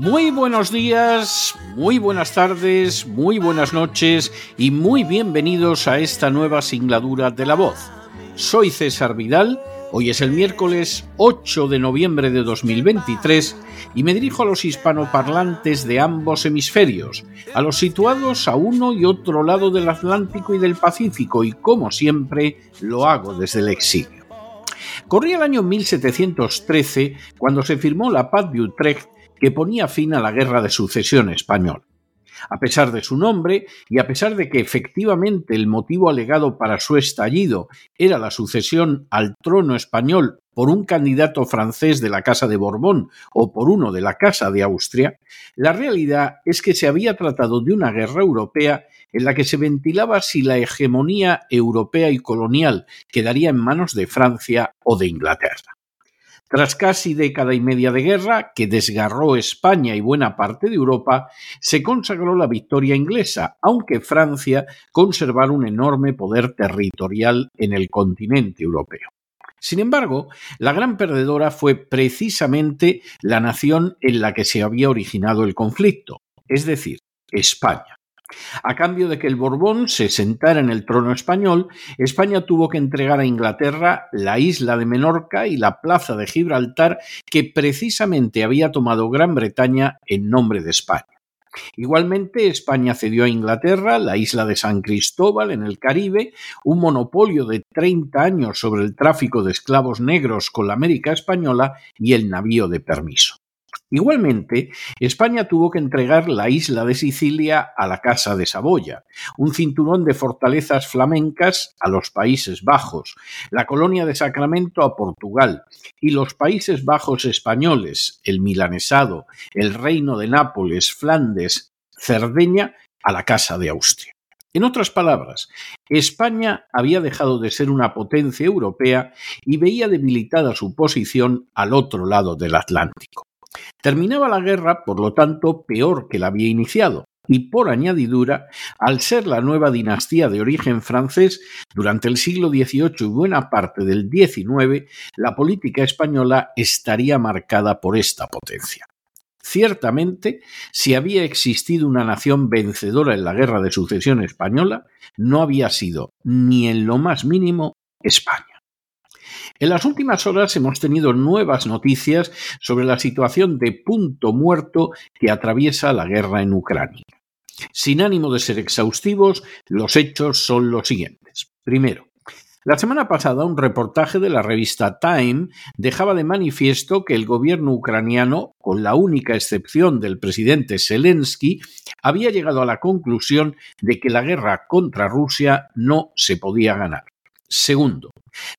Muy buenos días, muy buenas tardes, muy buenas noches y muy bienvenidos a esta nueva singladura de la voz. Soy César Vidal, hoy es el miércoles 8 de noviembre de 2023 y me dirijo a los hispanoparlantes de ambos hemisferios, a los situados a uno y otro lado del Atlántico y del Pacífico y como siempre lo hago desde el exilio. Corría el año 1713 cuando se firmó la paz de Utrecht que ponía fin a la Guerra de Sucesión española. A pesar de su nombre y a pesar de que efectivamente el motivo alegado para su estallido era la sucesión al trono español por un candidato francés de la Casa de Borbón o por uno de la Casa de Austria, la realidad es que se había tratado de una guerra europea en la que se ventilaba si la hegemonía europea y colonial quedaría en manos de Francia o de Inglaterra. Tras casi década y media de guerra, que desgarró España y buena parte de Europa, se consagró la victoria inglesa, aunque Francia conservara un enorme poder territorial en el continente europeo. Sin embargo, la gran perdedora fue precisamente la nación en la que se había originado el conflicto, es decir, España. A cambio de que el Borbón se sentara en el trono español, España tuvo que entregar a Inglaterra la isla de Menorca y la plaza de Gibraltar que precisamente había tomado Gran Bretaña en nombre de España. Igualmente, España cedió a Inglaterra la isla de San Cristóbal en el Caribe, un monopolio de 30 años sobre el tráfico de esclavos negros con la América española y el navío de permiso. Igualmente, España tuvo que entregar la isla de Sicilia a la Casa de Saboya, un cinturón de fortalezas flamencas a los Países Bajos, la colonia de Sacramento a Portugal y los Países Bajos españoles, el Milanesado, el Reino de Nápoles, Flandes, Cerdeña a la Casa de Austria. En otras palabras, España había dejado de ser una potencia europea y veía debilitada su posición al otro lado del Atlántico. Terminaba la guerra, por lo tanto, peor que la había iniciado, y por añadidura, al ser la nueva dinastía de origen francés, durante el siglo XVIII y buena parte del XIX, la política española estaría marcada por esta potencia. Ciertamente, si había existido una nación vencedora en la guerra de sucesión española, no había sido, ni en lo más mínimo, España. En las últimas horas hemos tenido nuevas noticias sobre la situación de punto muerto que atraviesa la guerra en Ucrania. Sin ánimo de ser exhaustivos, los hechos son los siguientes. Primero, la semana pasada un reportaje de la revista Time dejaba de manifiesto que el gobierno ucraniano, con la única excepción del presidente Zelensky, había llegado a la conclusión de que la guerra contra Rusia no se podía ganar. Segundo,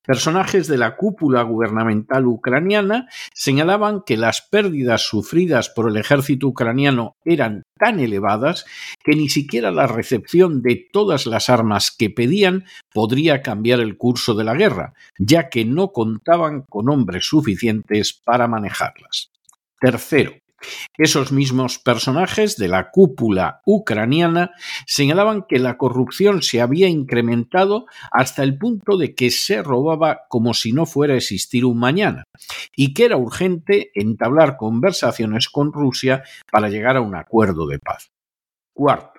personajes de la cúpula gubernamental ucraniana señalaban que las pérdidas sufridas por el ejército ucraniano eran tan elevadas que ni siquiera la recepción de todas las armas que pedían podría cambiar el curso de la guerra, ya que no contaban con hombres suficientes para manejarlas. Tercero, esos mismos personajes de la cúpula ucraniana señalaban que la corrupción se había incrementado hasta el punto de que se robaba como si no fuera a existir un mañana y que era urgente entablar conversaciones con Rusia para llegar a un acuerdo de paz. Cuarto,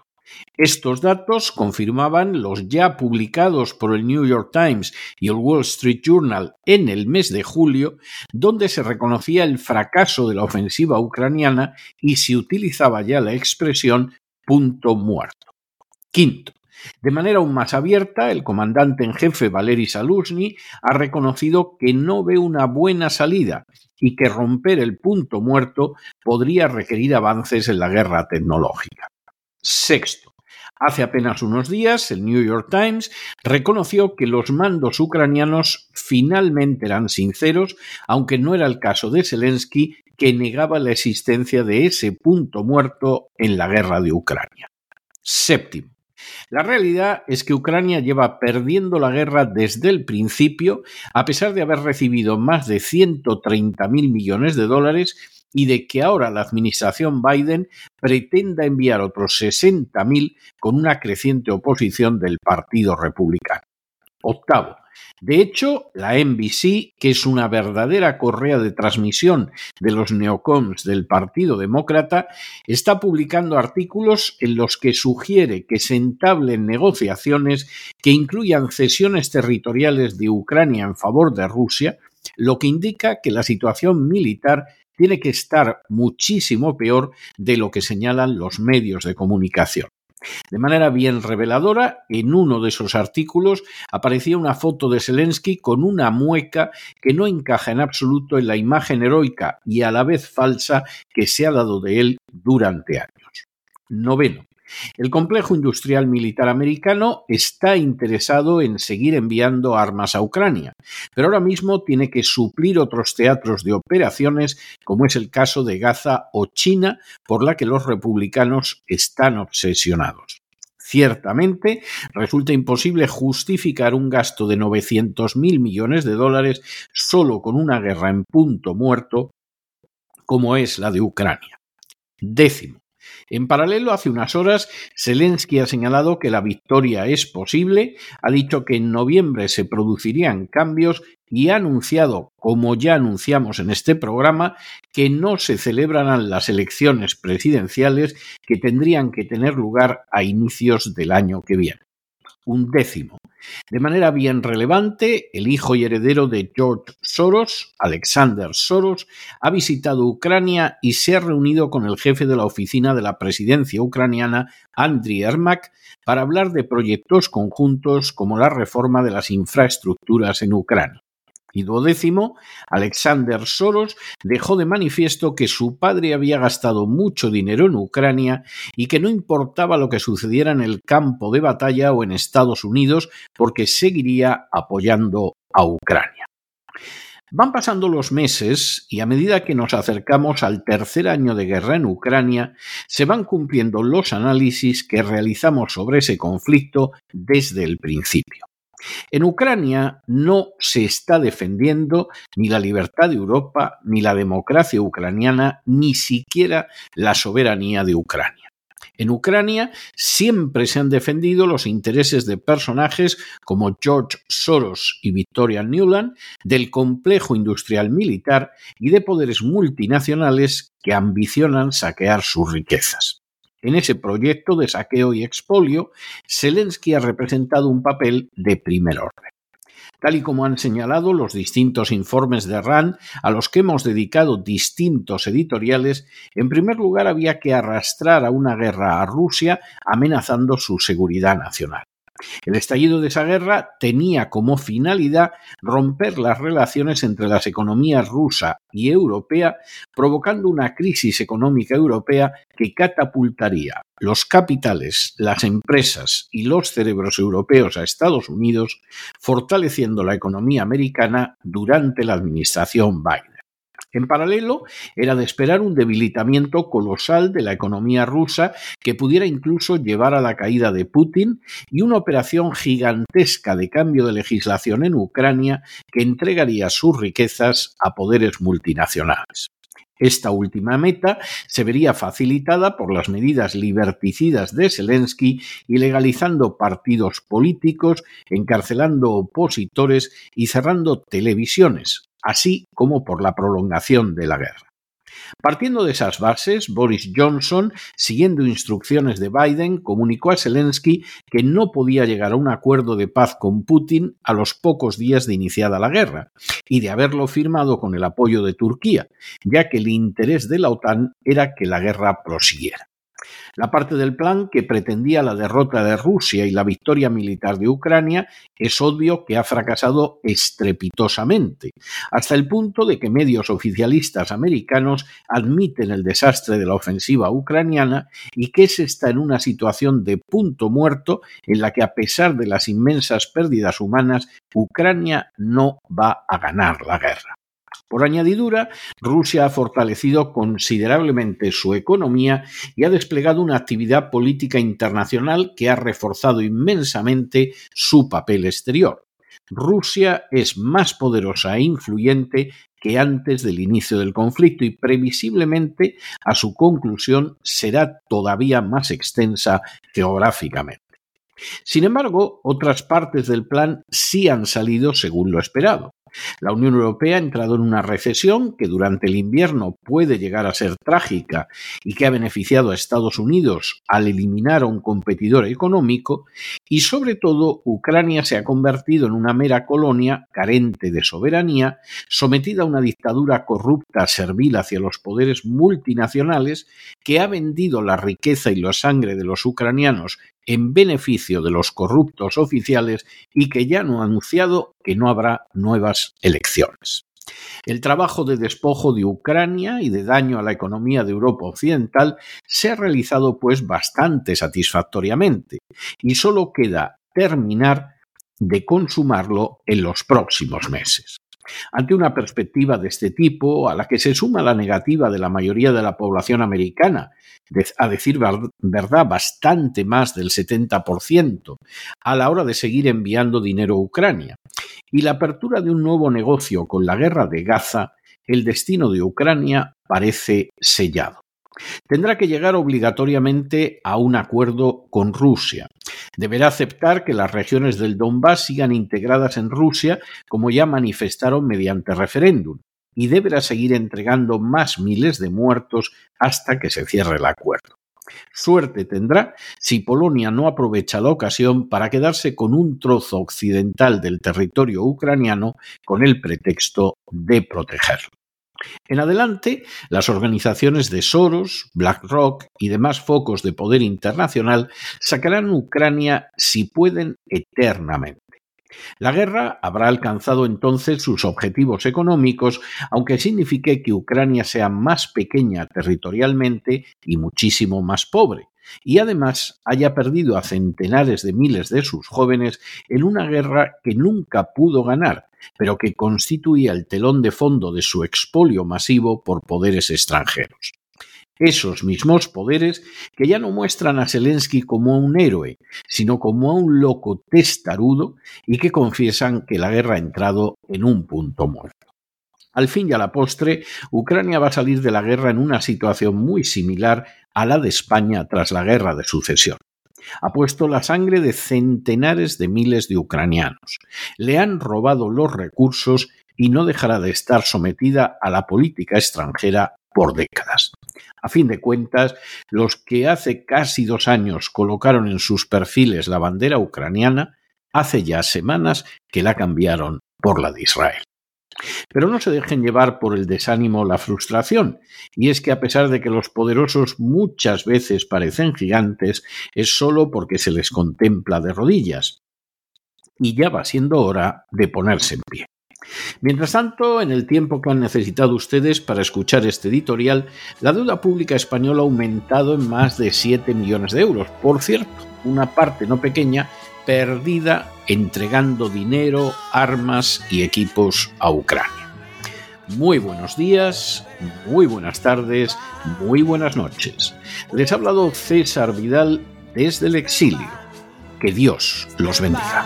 estos datos confirmaban los ya publicados por el New York Times y el Wall Street Journal en el mes de julio, donde se reconocía el fracaso de la ofensiva ucraniana y se utilizaba ya la expresión punto muerto. Quinto, de manera aún más abierta, el comandante en jefe Valery Saluzny ha reconocido que no ve una buena salida y que romper el punto muerto podría requerir avances en la guerra tecnológica. Sexto, Hace apenas unos días, el New York Times reconoció que los mandos ucranianos finalmente eran sinceros, aunque no era el caso de Zelensky, que negaba la existencia de ese punto muerto en la guerra de Ucrania. Séptimo. La realidad es que Ucrania lleva perdiendo la guerra desde el principio, a pesar de haber recibido más de 130 mil millones de dólares y de que ahora la administración Biden pretenda enviar otros 60 mil con una creciente oposición del Partido Republicano. Octavo. De hecho, la NBC, que es una verdadera correa de transmisión de los neocons del Partido Demócrata, está publicando artículos en los que sugiere que se entablen negociaciones que incluyan cesiones territoriales de Ucrania en favor de Rusia, lo que indica que la situación militar tiene que estar muchísimo peor de lo que señalan los medios de comunicación. De manera bien reveladora, en uno de esos artículos aparecía una foto de Zelensky con una mueca que no encaja en absoluto en la imagen heroica y a la vez falsa que se ha dado de él durante años. Noveno. El complejo industrial militar americano está interesado en seguir enviando armas a Ucrania, pero ahora mismo tiene que suplir otros teatros de operaciones, como es el caso de Gaza o China, por la que los republicanos están obsesionados. Ciertamente, resulta imposible justificar un gasto de 900.000 millones de dólares solo con una guerra en punto muerto como es la de Ucrania. Décimo. En paralelo, hace unas horas, Zelensky ha señalado que la victoria es posible, ha dicho que en noviembre se producirían cambios y ha anunciado, como ya anunciamos en este programa, que no se celebrarán las elecciones presidenciales que tendrían que tener lugar a inicios del año que viene. Un décimo. De manera bien relevante, el hijo y heredero de George Soros, Alexander Soros, ha visitado Ucrania y se ha reunido con el jefe de la oficina de la presidencia ucraniana, Andriy Ermak, para hablar de proyectos conjuntos como la reforma de las infraestructuras en Ucrania. Y duodécimo, Alexander Soros dejó de manifiesto que su padre había gastado mucho dinero en Ucrania y que no importaba lo que sucediera en el campo de batalla o en Estados Unidos porque seguiría apoyando a Ucrania. Van pasando los meses y a medida que nos acercamos al tercer año de guerra en Ucrania, se van cumpliendo los análisis que realizamos sobre ese conflicto desde el principio. En Ucrania no se está defendiendo ni la libertad de Europa, ni la democracia ucraniana, ni siquiera la soberanía de Ucrania. En Ucrania siempre se han defendido los intereses de personajes como George Soros y Victoria Nuland, del complejo industrial militar y de poderes multinacionales que ambicionan saquear sus riquezas. En ese proyecto de saqueo y expolio, Zelensky ha representado un papel de primer orden. Tal y como han señalado los distintos informes de RAND a los que hemos dedicado distintos editoriales, en primer lugar había que arrastrar a una guerra a Rusia amenazando su seguridad nacional. El estallido de esa guerra tenía como finalidad romper las relaciones entre las economías rusa y europea, provocando una crisis económica europea que catapultaría los capitales, las empresas y los cerebros europeos a Estados Unidos, fortaleciendo la economía americana durante la administración Biden. En paralelo, era de esperar un debilitamiento colosal de la economía rusa que pudiera incluso llevar a la caída de Putin y una operación gigantesca de cambio de legislación en Ucrania que entregaría sus riquezas a poderes multinacionales. Esta última meta se vería facilitada por las medidas liberticidas de Zelensky y legalizando partidos políticos, encarcelando opositores y cerrando televisiones, así como por la prolongación de la guerra. Partiendo de esas bases, Boris Johnson, siguiendo instrucciones de Biden, comunicó a Zelensky que no podía llegar a un acuerdo de paz con Putin a los pocos días de iniciada la guerra, y de haberlo firmado con el apoyo de Turquía, ya que el interés de la OTAN era que la guerra prosiguiera. La parte del plan que pretendía la derrota de Rusia y la victoria militar de Ucrania es obvio que ha fracasado estrepitosamente, hasta el punto de que medios oficialistas americanos admiten el desastre de la ofensiva ucraniana y que se está en una situación de punto muerto en la que a pesar de las inmensas pérdidas humanas, Ucrania no va a ganar la guerra. Por añadidura, Rusia ha fortalecido considerablemente su economía y ha desplegado una actividad política internacional que ha reforzado inmensamente su papel exterior. Rusia es más poderosa e influyente que antes del inicio del conflicto y previsiblemente a su conclusión será todavía más extensa geográficamente. Sin embargo, otras partes del plan sí han salido según lo esperado. La Unión Europea ha entrado en una recesión que durante el invierno puede llegar a ser trágica y que ha beneficiado a Estados Unidos al eliminar a un competidor económico y sobre todo Ucrania se ha convertido en una mera colonia carente de soberanía, sometida a una dictadura corrupta servil hacia los poderes multinacionales que ha vendido la riqueza y la sangre de los ucranianos en beneficio de los corruptos oficiales y que ya no ha anunciado que no habrá nuevas elecciones. El trabajo de despojo de Ucrania y de daño a la economía de Europa Occidental se ha realizado pues bastante satisfactoriamente y solo queda terminar de consumarlo en los próximos meses. Ante una perspectiva de este tipo, a la que se suma la negativa de la mayoría de la población americana, a decir verdad, bastante más del 70%, a la hora de seguir enviando dinero a Ucrania, y la apertura de un nuevo negocio con la guerra de Gaza, el destino de Ucrania parece sellado tendrá que llegar obligatoriamente a un acuerdo con Rusia. Deberá aceptar que las regiones del Donbass sigan integradas en Rusia, como ya manifestaron mediante referéndum, y deberá seguir entregando más miles de muertos hasta que se cierre el acuerdo. Suerte tendrá si Polonia no aprovecha la ocasión para quedarse con un trozo occidental del territorio ucraniano con el pretexto de protegerlo. En adelante, las organizaciones de Soros, BlackRock y demás focos de poder internacional sacarán Ucrania si pueden eternamente. La guerra habrá alcanzado entonces sus objetivos económicos, aunque signifique que Ucrania sea más pequeña territorialmente y muchísimo más pobre, y además haya perdido a centenares de miles de sus jóvenes en una guerra que nunca pudo ganar, pero que constituía el telón de fondo de su expolio masivo por poderes extranjeros. Esos mismos poderes que ya no muestran a Zelensky como un héroe, sino como a un loco testarudo y que confiesan que la guerra ha entrado en un punto muerto. Al fin y a la postre, Ucrania va a salir de la guerra en una situación muy similar a la de España tras la guerra de sucesión. Ha puesto la sangre de centenares de miles de ucranianos. Le han robado los recursos y no dejará de estar sometida a la política extranjera por décadas. A fin de cuentas, los que hace casi dos años colocaron en sus perfiles la bandera ucraniana, hace ya semanas que la cambiaron por la de Israel. Pero no se dejen llevar por el desánimo la frustración, y es que a pesar de que los poderosos muchas veces parecen gigantes, es solo porque se les contempla de rodillas. Y ya va siendo hora de ponerse en pie. Mientras tanto, en el tiempo que han necesitado ustedes para escuchar este editorial, la deuda pública española ha aumentado en más de 7 millones de euros. Por cierto, una parte no pequeña perdida entregando dinero, armas y equipos a Ucrania. Muy buenos días, muy buenas tardes, muy buenas noches. Les ha hablado César Vidal desde el exilio. Que Dios los bendiga.